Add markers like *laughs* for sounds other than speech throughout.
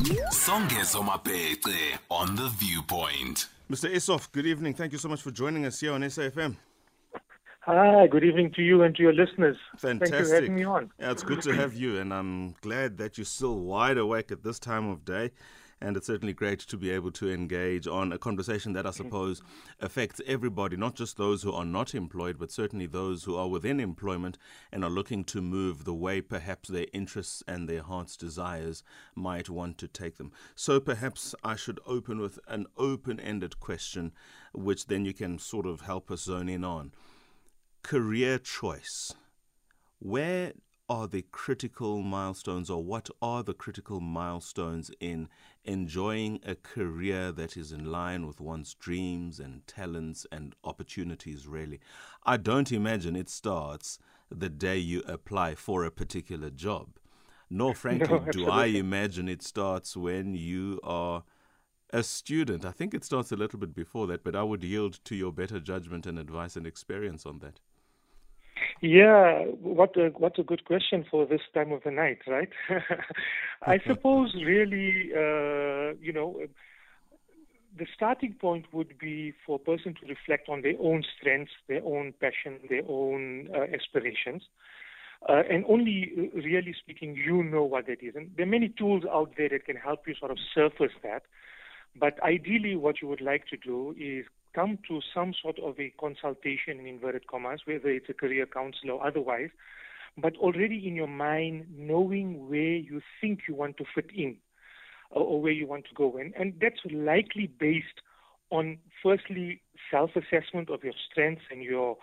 Songezo Mapete on The Viewpoint. Mr. Essof, good evening. Thank you so much for joining us here on SAFM. Hi, good evening to you and to your listeners. Fantastic. Thank you for having me on. Yeah, it's good to have you, and I'm glad that you're still wide awake at this time of day. And it's certainly great to be able to engage on a conversation that I suppose affects everybody, not just those who are not employed, but certainly those who are within employment and are looking to move the way perhaps their interests and their heart's desires might want to take them. So perhaps I should open with an open ended question, which then you can sort of help us zone in on. Career choice. Where are the critical milestones, or what are the critical milestones in enjoying a career that is in line with one's dreams and talents and opportunities, really? I don't imagine it starts the day you apply for a particular job. Nor, *laughs* frankly, No, do I imagine it starts when you are a student. I think it starts a little bit before that, but I would yield to your better judgment and advice and experience on that. Yeah, what a what a good question for this time of the night, right? *laughs* I suppose really, uh, you know, the starting point would be for a person to reflect on their own strengths, their own passion, their own uh, aspirations. Uh, and only uh, really speaking, you know what that is. And there are many tools out there that can help you sort of surface that. But ideally, what you would like to do is come to some sort of a consultation in inverted commas, whether it's a career counselor or otherwise, but already in your mind knowing where you think you want to fit in or, or where you want to go in. And that's likely based on, firstly, self assessment of your strengths and your,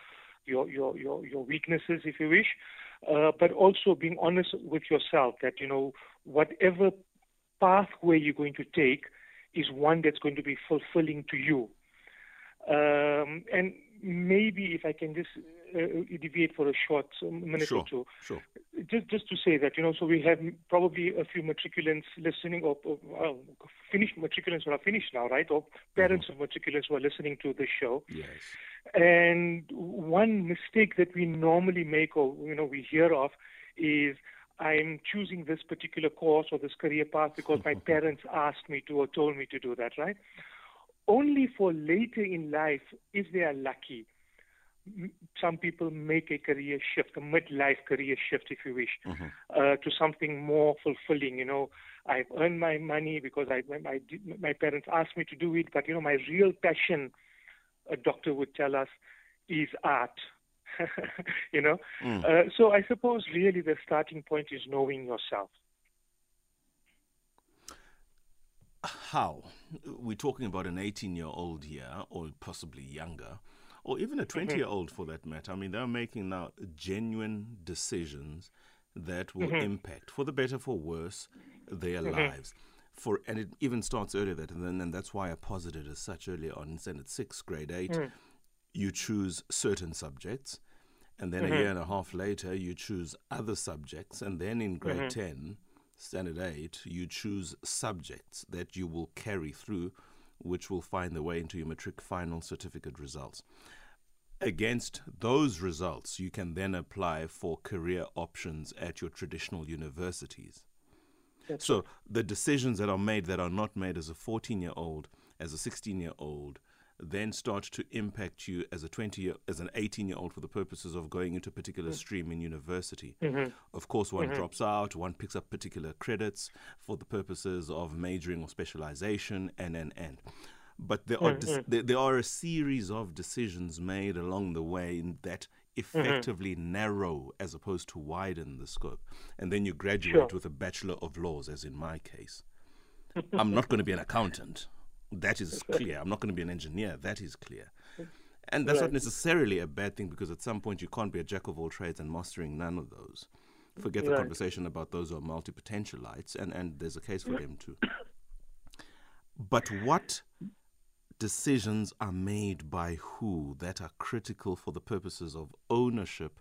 your, your, your, your weaknesses, if you wish, uh, but also being honest with yourself that, you know, whatever pathway you're going to take is one that's going to be fulfilling to you. Um, and maybe if I can just uh, deviate for a short uh, minute Sure, or two, sure. just just to say that you know, so we have probably a few matriculants listening, or, or well, finished matriculants who are finished now, right? Or parents of matriculants who are listening to this show. Yes. And one mistake that we normally make, or you know, we hear of, is I'm choosing this particular course or this career path because my *laughs* parents asked me to or told me to do that, right? Only for later in life, if they are lucky, some people make a career shift, a midlife career shift, if you wish, uh, to something more fulfilling. You know, I've earned my money because I, my, my my parents asked me to do it, but you know, my real passion, a doctor would tell us, is art. *laughs* you know, uh, so I suppose really the starting point is knowing yourself. How? We're talking about an 18 year old here, or possibly younger, or even a mm-hmm. 20 year old for that matter. I mean, they're making now genuine decisions that will mm-hmm. impact, for the better, for worse, their mm-hmm. lives. For and it even starts earlier that, and then and that's why I posited as such earlier on in standard six, grade eight. Mm. You choose certain subjects, and then a year and a half later, you choose other subjects, and then in grade ten, standard eight, you choose subjects that you will carry through, which will find their way into your matric final certificate results. Against those results, you can then apply for career options at your traditional universities. so the decisions that are made that are not made as a 14 year old, as a 16 year old, then start to impact you as a 20 year, as an 18 year old for the purposes of going into a particular mm. stream in university. Mm-hmm. Of course, one mm-hmm. drops out, one picks up particular credits for the purposes of majoring or specialization, and and and. But there are mm-hmm. dis- there, there are a series of decisions made along the way in that effectively narrow as opposed to widen the scope. And then you graduate Sure. with a Bachelor of Laws, as in my case. I'm not going to be an accountant. That is *laughs* clear. I'm not going to be an engineer. That is clear. And that's not necessarily a bad thing because at some point you can't be a jack of all trades and mastering none of those. Forget the Right. conversation about those who are multi potentialites, and, and there's a case for them too. But what decisions are made by who that are critical for the purposes of ownership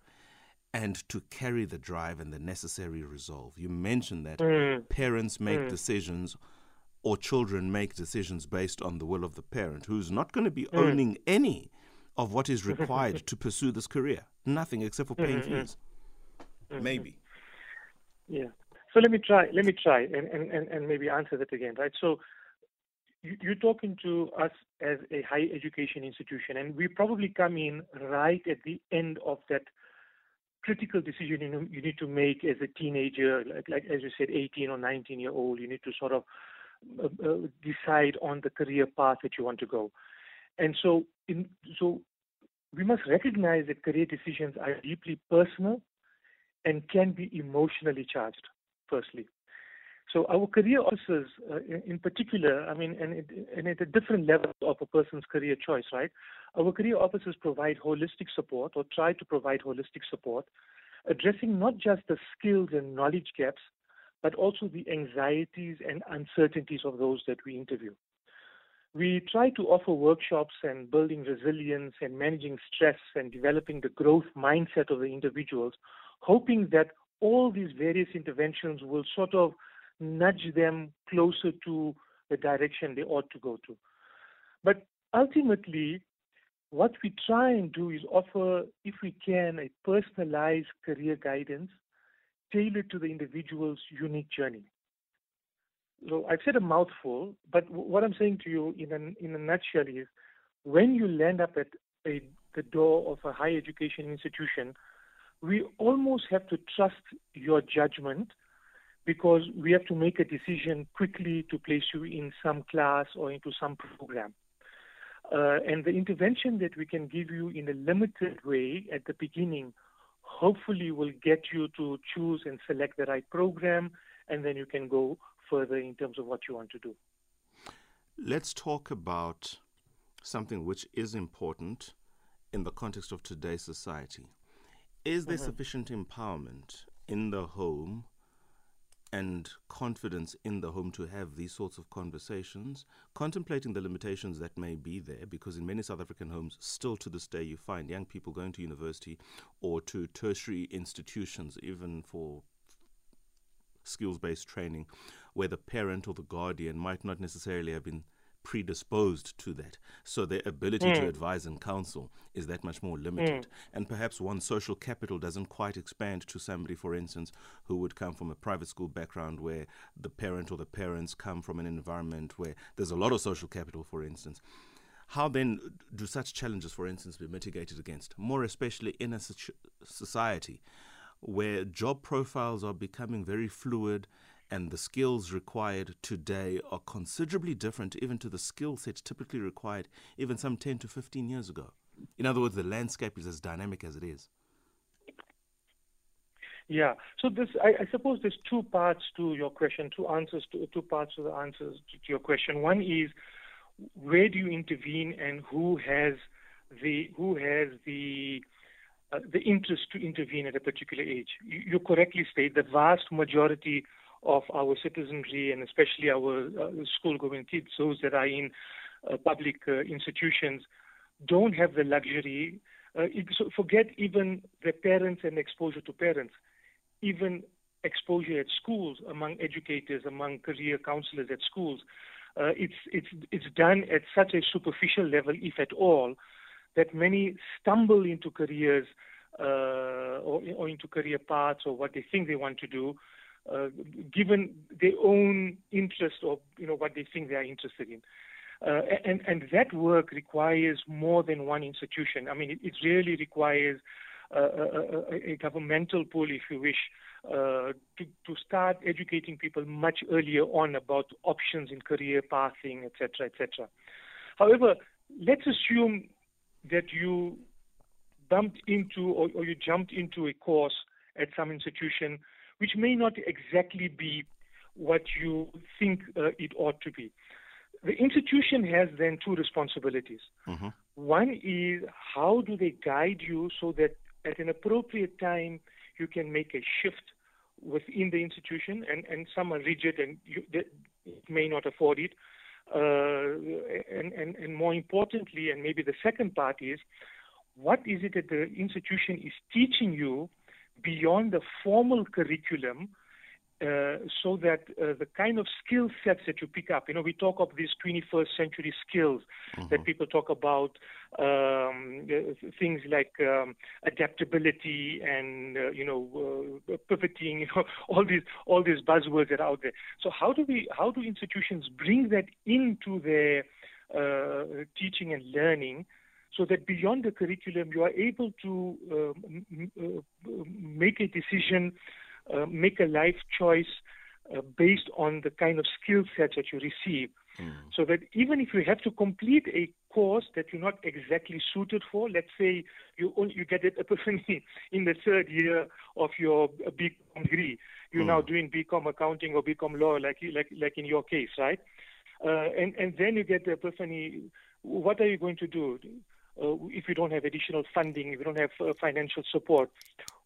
and to carry the drive and the necessary resolve. You mentioned that mm. parents make mm. decisions or children make decisions based on the will of the parent who's not going to be mm. owning any of what is required *laughs* to pursue this career. Nothing except for paying mm-hmm. fees. Mm-hmm. Maybe. Yeah. So let me try. Let me try and, and, and maybe answer that again, right? So you're talking to us as a higher education institution, and we probably come in right at the end of that critical decision you need to make as a teenager, like, like as you said, 18 or 19 year old. You need to sort of decide on the career path that you want to go, and so in, so we must recognize that career decisions are deeply personal and can be emotionally charged. Firstly, so our career officers, uh, in, in, particular, I mean, and, it, and at a different level of a person's career choice, right? Our career officers provide holistic support or try to provide holistic support, addressing not just the skills and knowledge gaps, but also the anxieties and uncertainties of those that we interview. We try to offer workshops and building resilience and managing stress and developing the growth mindset of the individuals, hoping that all these various interventions will sort of nudge them closer to the direction they ought to go to. But ultimately, what we try and do is offer, if we can, a personalized career guidance tailored to the individual's unique journey. So I've said a mouthful, but what I'm saying to you in a, in a nutshell is when you land up at a, the door of a higher education institution, we almost have to trust your judgment because we have to make a decision quickly to place you in some class or into some program. Uh, and the intervention that we can give you in a limited way at the beginning hopefully will get you to choose and select the right program, and then you can go further in terms of what you want to do. Let's talk about something which is important in the context of today's society. Is there mm-hmm. sufficient empowerment in the home and confidence in the home to have these sorts of conversations, contemplating the limitations that may be there, because in many South African homes, still to this day, you find young people going to university or to tertiary institutions, even for skills based training, where the parent or the guardian might not necessarily have been predisposed to that. So their ability mm. to advise and counsel is that much more limited. Mm. And perhaps one's social capital doesn't quite expand to somebody, for instance, who would come from a private school background where the parent or the parents come from an environment where there's a lot of social capital, for instance. How then do such challenges, for instance, be mitigated against? More especially in a society where job profiles are becoming very fluid and the skills required today are considerably different even to the skill set typically required even some 10 to 15 years ago. In other words, the landscape is as dynamic as it is. Yeah. So this, I, I, suppose, there's two parts to your question, two answers to two parts of the answers to, to your question. One is where do you intervene, and who has the who has the uh, the interest to intervene at a particular age. You, you correctly state the vast majority of our citizenry and especially our uh, school-going kids, those that are in uh, public uh, institutions, don't have the luxury. Uh, so forget even the parents and exposure to parents, even exposure at schools among educators, among career counselors at schools. Uh, it's it's it's done at such a superficial level, if at all, that many stumble into careers uh, or, or into career paths or what they think they want to do uh, given their own interest or you know what they think they are interested in. Uh, and and that work requires more than one institution. I mean, it, it really requires uh, a, a, governmental pull, if you wish, uh, to to start educating people much earlier on about options in career pathing, etc., etc. However, let's assume that you bumped into or, or you jumped into a course at some institution which may not exactly be what you think uh, it ought to be. The institution has then two responsibilities. Mm-hmm. One is how do they guide you so that at an appropriate time you can make a shift within the institution, and, and some are rigid and you, they may not afford it. Uh, and, and, and more importantly, and maybe the second part is what is it that the institution is teaching you beyond the formal curriculum uh, so that uh, the kind of skill sets that you pick up, you know, we talk of these 21st century skills mm-hmm. that people talk about, um, uh, things like um, adaptability and uh, you know uh, pivoting, *laughs* you know, all these all these buzzwords that are out there. So how do we how do institutions bring that into their uh, teaching and learning? So that beyond the curriculum you are able to uh, make a decision uh, make a life choice uh, based on the kind of skill set that you receive. Mm. So that even if you have to complete a course that you're not exactly suited for, let's say you only, you get an *laughs* epiphany in the third year of your uh, BCom degree, you're mm. now doing BCom accounting or BCom law, like like like in your case, right? Uh, and and then you get the epiphany. What are you going to do? Uh, if you don't have additional funding, if you don't have uh, financial support,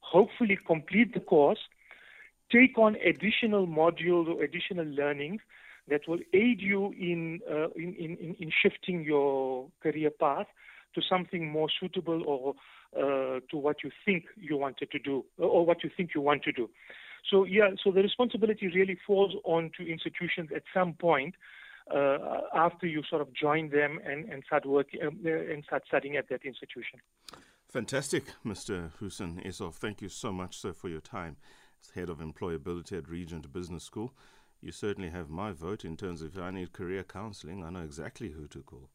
hopefully complete the course take on additional modules or additional learnings that will aid you in, uh, in, in, in, shifting your career path to something more suitable or uh, to what you think you wanted to do or what you think you want to do. So yeah, so the responsibility really falls on to institutions at some point uh, after you sort of join them and, and start working um, uh, and start studying at that institution. Fantastic, Mr. Hoosen Essof. Thank you so much, sir, for your time as head of employability at Regent Business School. You certainly have my vote in terms of if I need career counseling, I know exactly who to call.